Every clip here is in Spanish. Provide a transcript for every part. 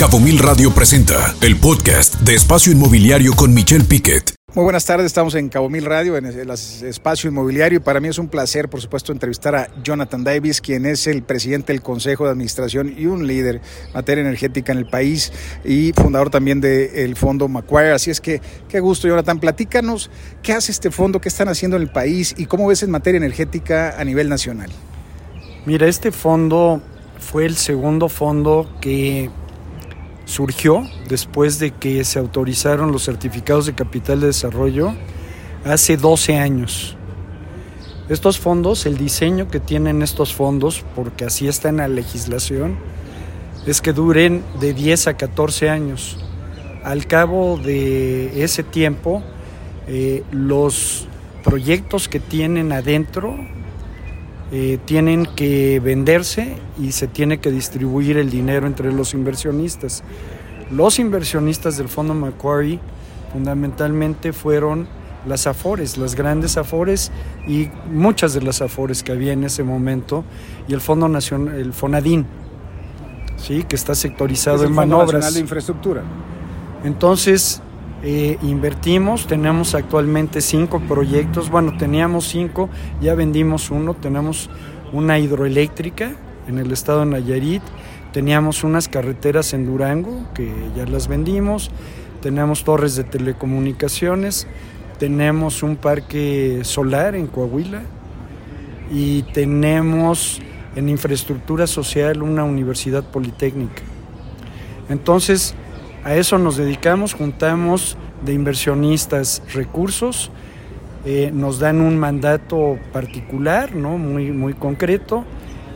Cabo Mil Radio presenta el podcast de Espacio Inmobiliario con Michelle Piquet. Muy buenas tardes, estamos en Cabo Mil Radio, en el espacio inmobiliario, y para mí es un placer, por supuesto, entrevistar a Jonathan Davis, quien es el presidente del Consejo de Administración y un líder en materia energética en el país y fundador también del Fondo Macquarie. Así es que, qué gusto, Jonathan. Platícanos qué hace este fondo, qué están haciendo en el país y cómo ves en materia energética a nivel nacional. Mira, este fondo fue el segundo fondo que surgió después de que se autorizaron los certificados de capital de desarrollo hace 12 años. Estos fondos, el diseño que tienen estos fondos, porque así está en la legislación, es que duren de 10 a 14 años. Al cabo de ese tiempo, eh, los proyectos que tienen adentro eh, tienen que venderse y se tiene que distribuir el dinero entre los inversionistas. Los inversionistas del Fondo Macquarie fundamentalmente fueron las Afores, las grandes Afores y muchas de las Afores que había en ese momento y el Fondo Nacional, el Fonadín, sí, que está sectorizado en manobras. Nacional de Infraestructura. Entonces, eh, invertimos, tenemos actualmente cinco proyectos, bueno, teníamos cinco, ya vendimos uno, tenemos una hidroeléctrica en el estado de Nayarit, teníamos unas carreteras en Durango que ya las vendimos, tenemos torres de telecomunicaciones, tenemos un parque solar en Coahuila. Y tenemos en infraestructura social una universidad politécnica. Entonces, a eso nos dedicamos, juntamos de inversionistas recursos, eh, nos dan un mandato particular, ¿no? muy, muy concreto,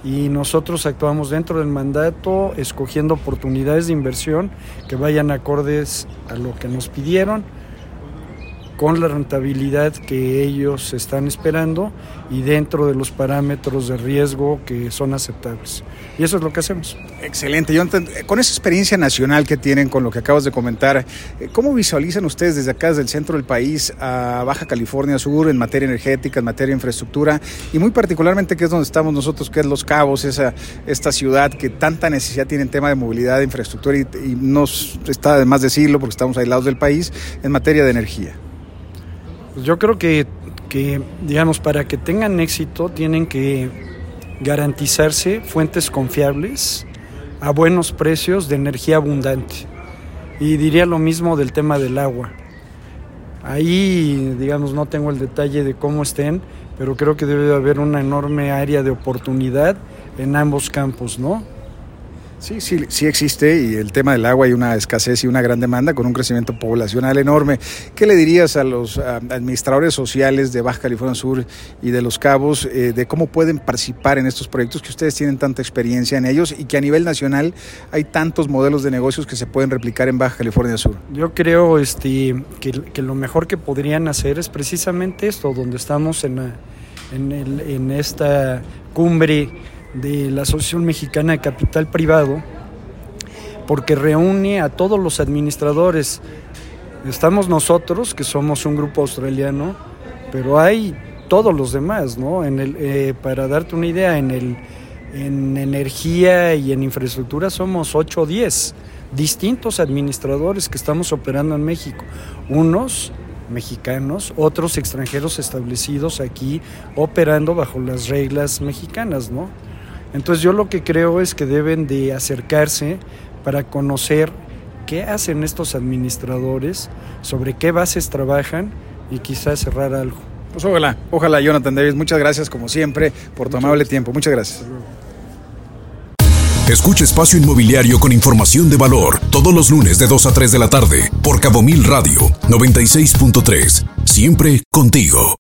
y nosotros actuamos dentro del mandato escogiendo oportunidades de inversión que vayan acordes a lo que nos pidieron con la rentabilidad que ellos están esperando y dentro de los parámetros de riesgo que son aceptables. Y eso es lo que hacemos. Excelente. Yo con esa experiencia nacional que tienen, con lo que acabas de comentar, eh, ¿cómo visualizan ustedes desde acá, desde el centro del país, a Baja California Sur en materia energética, en materia de infraestructura y muy particularmente que es donde estamos nosotros, que es Los Cabos, esa, esta ciudad que tanta necesidad tiene en tema de movilidad, de infraestructura y, y nos está de más decirlo porque estamos aislados del país en materia de energía? Pues yo creo que, que, digamos, para que tengan éxito tienen que garantizarse fuentes confiables a buenos precios de energía abundante. Y diría lo mismo del tema del agua. Ahí, digamos, no tengo el detalle de cómo estén, pero creo que debe haber una enorme área de oportunidad en ambos campos, ¿no? Sí, sí, sí existe y el tema del agua hay una escasez y una gran demanda con un crecimiento poblacional enorme. ¿Qué le dirías a los administradores sociales de Baja California Sur y de Los Cabos eh, de cómo pueden participar en estos proyectos que ustedes tienen tanta experiencia en ellos y que a nivel nacional hay tantos modelos de negocios que se pueden replicar en Baja California Sur? Yo creo este, que, lo mejor que podrían hacer es precisamente esto, donde estamos en esta cumbre de la Asociación Mexicana de Capital Privado, porque reúne a todos los administradores. Estamos nosotros, que somos un grupo australiano, pero hay todos los demás, ¿no? En el, eh, para darte una idea, en, el, en energía y en infraestructura somos 8 o 10 distintos administradores que estamos operando en México. Unos mexicanos, otros extranjeros establecidos aquí operando bajo las reglas mexicanas, ¿no? Entonces yo lo que creo es que deben de acercarse para conocer qué hacen estos administradores, sobre qué bases trabajan y quizás cerrar algo. Pues ojalá, ojalá Jonathan Davis, muchas gracias como siempre por tu amable tiempo, muchas gracias. Escucha Espacio Inmobiliario con información de valor todos los lunes de 2 a 3 de la tarde por Cabo Mil Radio 96.3. Siempre contigo.